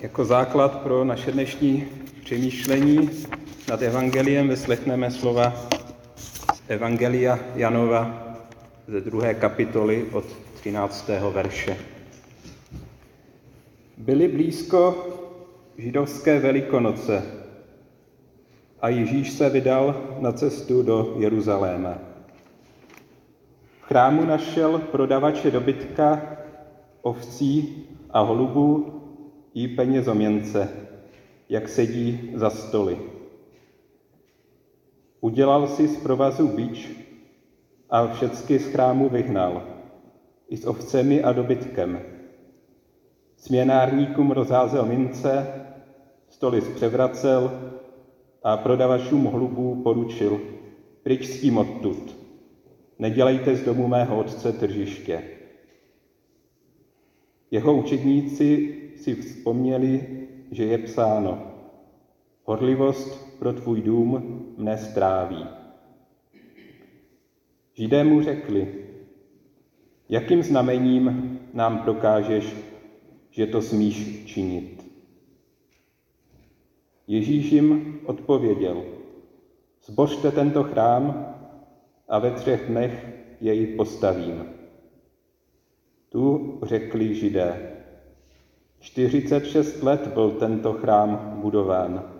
Jako základ pro naše dnešní přemýšlení nad Evangeliem vyslechneme slova z Evangelia Janova ze druhé kapitoly od 13. verše. Byly blízko židovské velikonoce a Ježíš se vydal na cestu do Jeruzaléma. V chrámu našel prodavače dobytka, ovcí a holubů i penězoměnce, jak sedí za stoly. Udělal si z provazu bič a všecky z chrámu vyhnal, i s ovcemi a dobytkem. Směnárníkům rozházel mince, stoly zpřevracel a prodavačům hlubů poručil, pryč s tím odtud, nedělejte z domu mého otce tržiště. Jeho učedníci si vzpomněli, že je psáno, horlivost pro tvůj dům mne stráví. Židé mu řekli, jakým znamením nám prokážeš, že to smíš činit. Ježíš jim odpověděl, zbožte tento chrám a ve třech dnech jej postavím. Tu řekli židé, 46 let byl tento chrám budován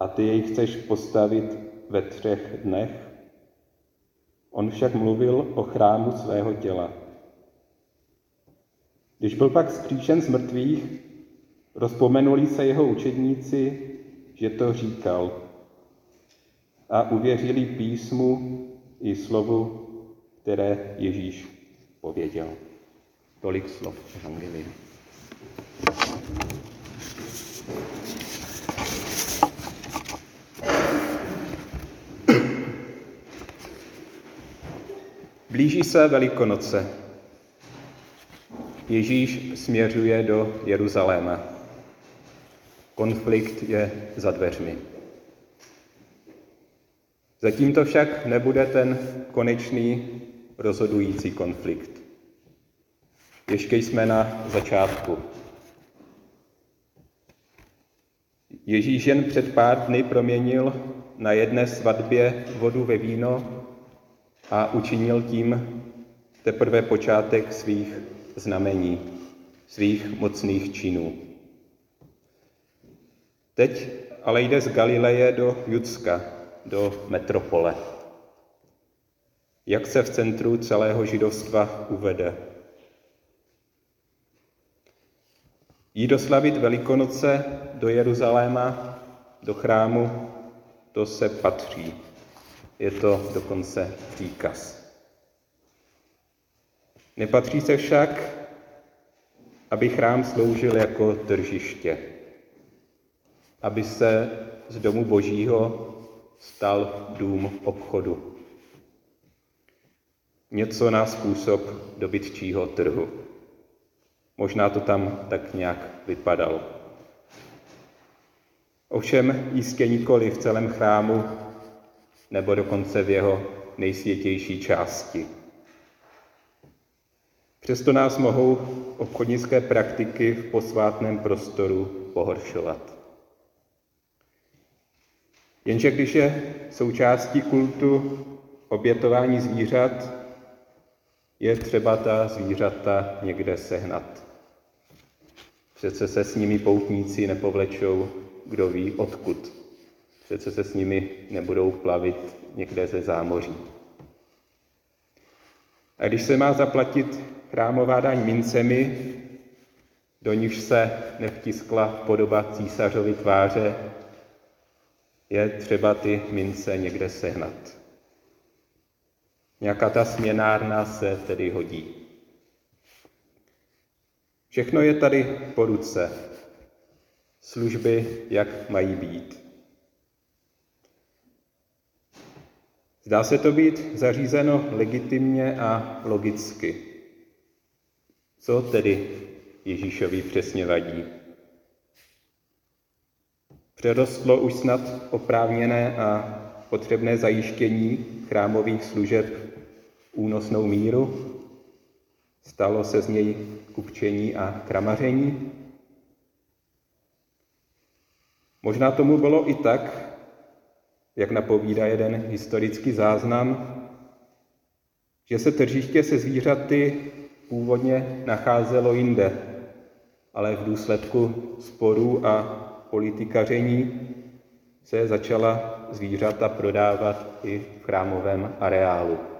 a ty jej chceš postavit ve třech dnech? On však mluvil o chrámu svého těla. Když byl pak skříšen z mrtvých, rozpomenuli se jeho učedníci, že to říkal a uvěřili písmu i slovu, které Ježíš pověděl. Tolik slov Evangelia. Blíží se Velikonoce. Ježíš směřuje do Jeruzaléma. Konflikt je za dveřmi. Zatím to však nebude ten konečný rozhodující konflikt. Ještě jsme na začátku. Ježíš jen před pár dny proměnil na jedné svatbě vodu ve víno a učinil tím teprve počátek svých znamení, svých mocných činů. Teď ale jde z Galileje do Judska, do metropole. Jak se v centru celého židovstva uvede? Jít doslavit Velikonoce do Jeruzaléma, do chrámu, to se patří. Je to dokonce příkaz. Nepatří se však, aby chrám sloužil jako tržiště, aby se z domu Božího stal dům obchodu. Něco na způsob dobytčího trhu. Možná to tam tak nějak vypadalo. Ovšem jistě nikoli v celém chrámu, nebo dokonce v jeho nejsvětější části. Přesto nás mohou obchodnické praktiky v posvátném prostoru pohoršovat. Jenže když je součástí kultu obětování zvířat, je třeba ta zvířata někde sehnat. Přece se s nimi poutníci nepovlečou, kdo ví odkud. Přece se s nimi nebudou plavit někde ze zámoří. A když se má zaplatit chrámová daň mincemi, do níž se nevtiskla podoba císařovy tváře, je třeba ty mince někde sehnat. Nějaká ta směnárna se tedy hodí. Všechno je tady po ruce. Služby, jak mají být. Zdá se to být zařízeno legitimně a logicky. Co tedy Ježíšovi přesně vadí? Přerostlo už snad oprávněné a potřebné zajištění chrámových služeb únosnou míru? Stalo se z něj kupčení a kramaření? Možná tomu bylo i tak, jak napovídá jeden historický záznam, že se tržiště se zvířaty původně nacházelo jinde, ale v důsledku sporů a politikaření se začala zvířata prodávat i v chrámovém areálu.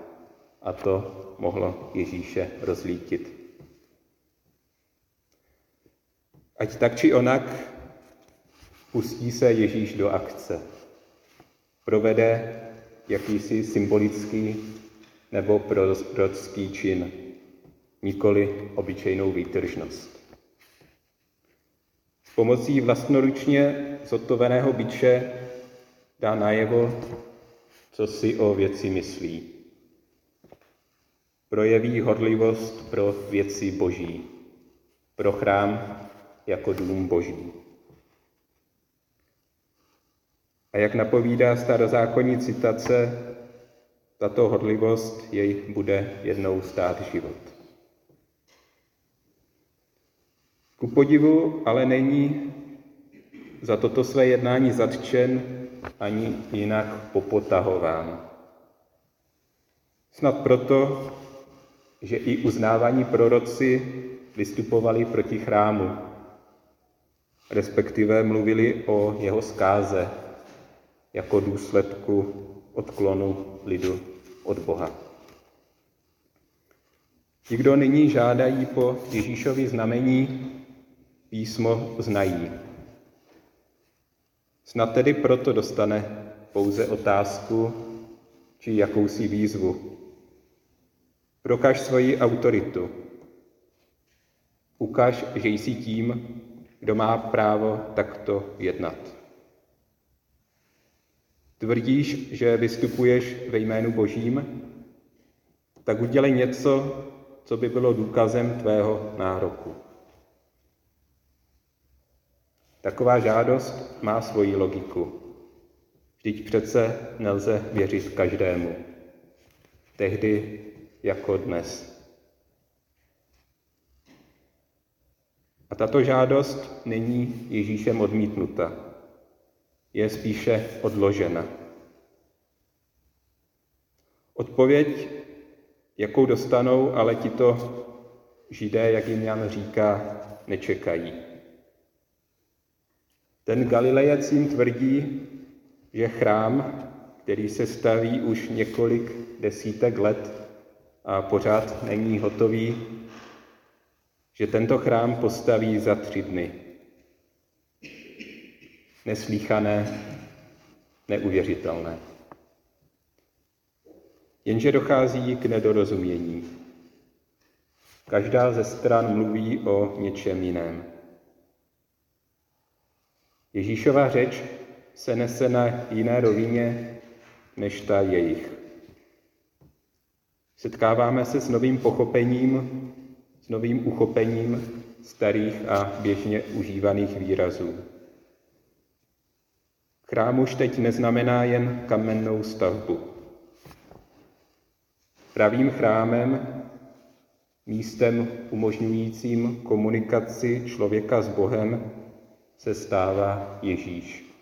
A to mohlo Ježíše rozlítit. Ať tak či onak, pustí se Ježíš do akce. Provede jakýsi symbolický nebo prorocký čin, nikoli obyčejnou výtržnost. S pomocí vlastnoručně zotoveného byče dá najevo, co si o věci myslí. Projeví horlivost pro věci boží, pro chrám jako dům boží. A jak napovídá starozákonní citace, tato hodlivost jej bude jednou stát život. Ku podivu ale není za toto své jednání zatčen ani jinak popotahován. Snad proto, že i uznávaní proroci vystupovali proti chrámu, respektive mluvili o jeho zkáze jako důsledku odklonu lidu od Boha. Ti, kdo nyní žádají po Ježíšovi znamení, písmo znají. Snad tedy proto dostane pouze otázku či jakousi výzvu. Prokaž svoji autoritu. Ukaž, že jsi tím, kdo má právo takto jednat. Tvrdíš, že vystupuješ ve jménu Božím? Tak udělej něco, co by bylo důkazem tvého nároku. Taková žádost má svoji logiku. Vždyť přece nelze věřit každému. Tehdy jako dnes. A tato žádost není Ježíšem odmítnuta je spíše odložena. Odpověď, jakou dostanou, ale tito židé, jak jim Jan říká, nečekají. Ten Galilejec jim tvrdí, že chrám, který se staví už několik desítek let a pořád není hotový, že tento chrám postaví za tři dny neslíchané, neuvěřitelné. Jenže dochází k nedorozumění. Každá ze stran mluví o něčem jiném. Ježíšova řeč se nese na jiné rovině než ta jejich. Setkáváme se s novým pochopením, s novým uchopením starých a běžně užívaných výrazů. Chrám už teď neznamená jen kamennou stavbu. Pravým chrámem, místem umožňujícím komunikaci člověka s Bohem, se stává Ježíš.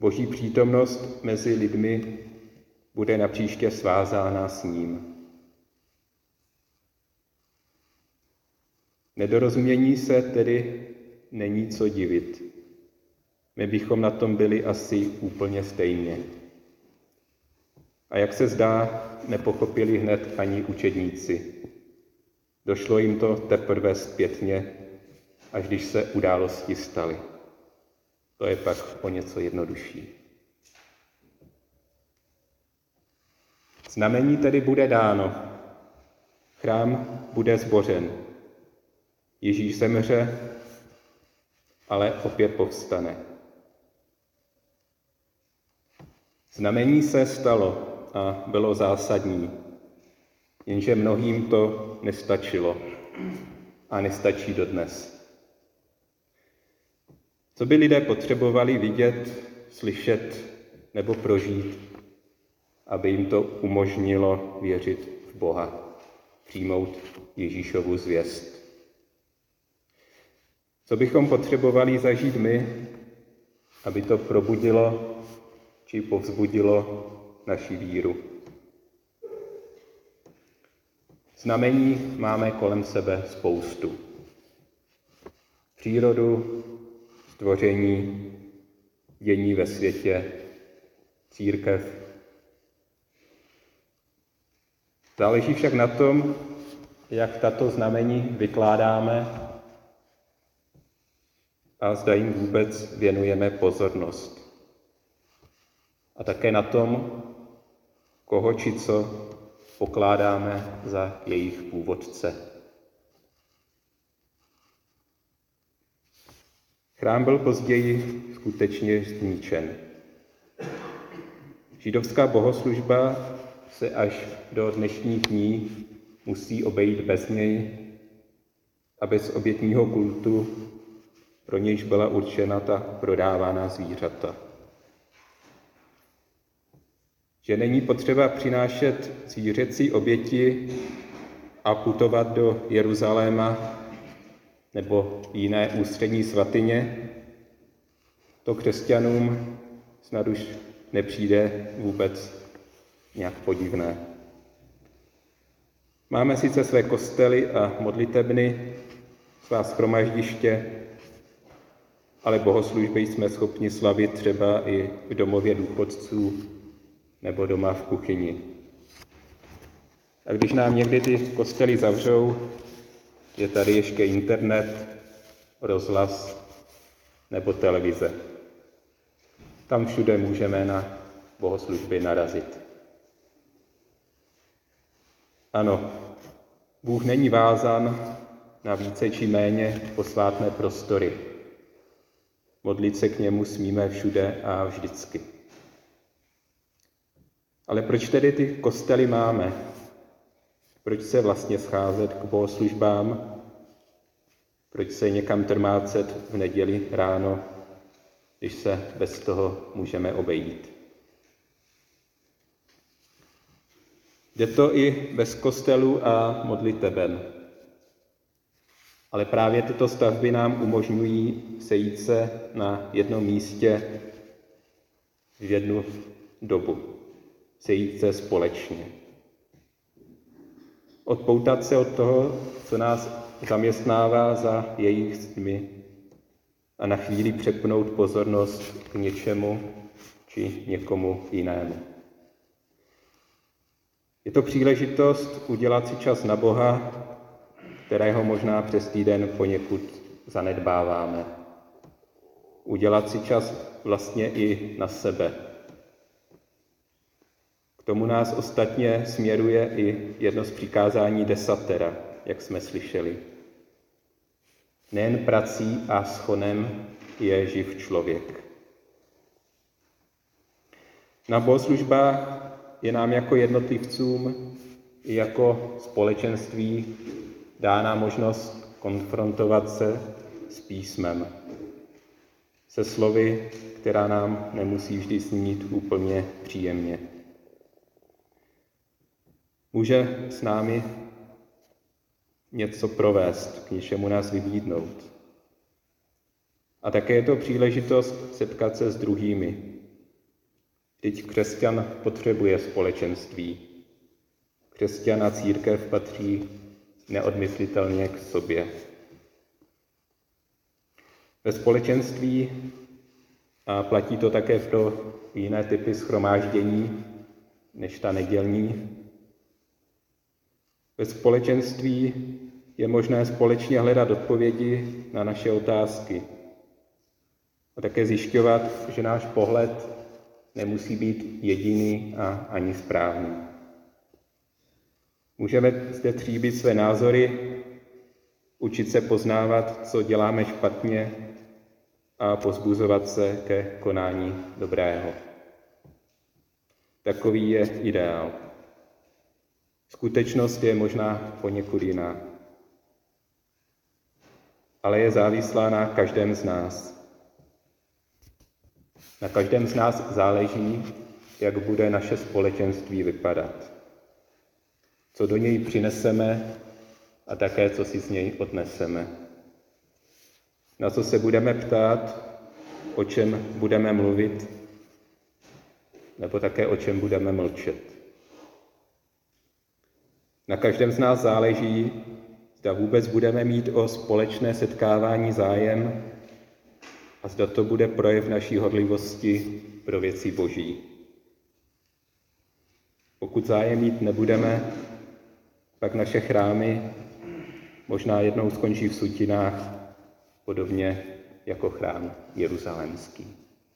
Boží přítomnost mezi lidmi bude napříště svázána s ním. Nedorozumění se tedy není co divit. My bychom na tom byli asi úplně stejně. A jak se zdá, nepochopili hned ani učedníci. Došlo jim to teprve zpětně, až když se události staly. To je pak o něco jednodušší. Znamení tedy bude dáno. Chrám bude zbořen. Ježíš zemře, ale opět povstane. Znamení se stalo a bylo zásadní, jenže mnohým to nestačilo a nestačí dodnes. Co by lidé potřebovali vidět, slyšet nebo prožít, aby jim to umožnilo věřit v Boha, přijmout Ježíšovu zvěst. Co bychom potřebovali zažít my, aby to probudilo či povzbudilo naši víru? Znamení máme kolem sebe spoustu. Přírodu, stvoření, dění ve světě, církev. Záleží však na tom, jak tato znamení vykládáme a zda jim vůbec věnujeme pozornost. A také na tom, koho či co pokládáme za jejich původce. Chrám byl později skutečně zničen. Židovská bohoslužba se až do dnešních dní musí obejít bez něj a bez obětního kultu, pro nějž byla určena ta prodávaná zvířata. Že není potřeba přinášet zvířecí oběti a putovat do Jeruzaléma nebo jiné ústřední svatyně, to křesťanům snad už nepřijde vůbec nějak podivné. Máme sice své kostely a modlitebny, svá schromaždiště, ale bohoslužby jsme schopni slavit třeba i v domově důchodců nebo doma v kuchyni. A když nám někdy ty kostely zavřou, je tady ještě internet, rozhlas nebo televize. Tam všude můžeme na bohoslužby narazit. Ano, Bůh není vázan na více či méně posvátné prostory. Modlit se k němu smíme všude a vždycky. Ale proč tedy ty kostely máme? Proč se vlastně scházet k bohoslužbám? Proč se někam trmácet v neděli ráno, když se bez toho můžeme obejít? Jde to i bez kostelu a modliteben. Ale právě tyto stavby nám umožňují sejít se na jednom místě v jednu dobu. Sejít se společně. Odpoutat se od toho, co nás zaměstnává za jejich zdmi a na chvíli přepnout pozornost k něčemu či někomu jinému. Je to příležitost udělat si čas na Boha, kterého možná přes týden poněkud zanedbáváme. Udělat si čas vlastně i na sebe. K tomu nás ostatně směruje i jedno z přikázání desatera, jak jsme slyšeli. Nejen prací a schonem je živ člověk. Na bohoslužbách je nám jako jednotlivcům i jako společenství dána možnost konfrontovat se s písmem, se slovy, která nám nemusí vždy snít úplně příjemně. Může s námi něco provést, k něčemu nás vybídnout. A také je to příležitost setkat se s druhými, Vždyť křesťan potřebuje společenství. Křesťan a církev patří neodmyslitelně k sobě. Ve společenství, a platí to také pro jiné typy schromáždění než ta nedělní, ve společenství je možné společně hledat odpovědi na naše otázky a také zjišťovat, že náš pohled nemusí být jediný a ani správný. Můžeme zde tříbit své názory, učit se poznávat, co děláme špatně a pozbuzovat se ke konání dobrého. Takový je ideál. Skutečnost je možná poněkud jiná, ale je závislá na každém z nás. Na každém z nás záleží, jak bude naše společenství vypadat. Co do něj přineseme a také, co si z něj odneseme. na co se budeme ptát, o čem budeme mluvit, nebo také o čem budeme mlčet. Na každém z nás záleží, zda vůbec budeme mít o společné setkávání zájem a zda to bude projev naší hodlivosti pro věci Boží. Pokud zájem mít nebudeme, pak naše chrámy možná jednou skončí v sutinách, podobně jako chrám jeruzalémský.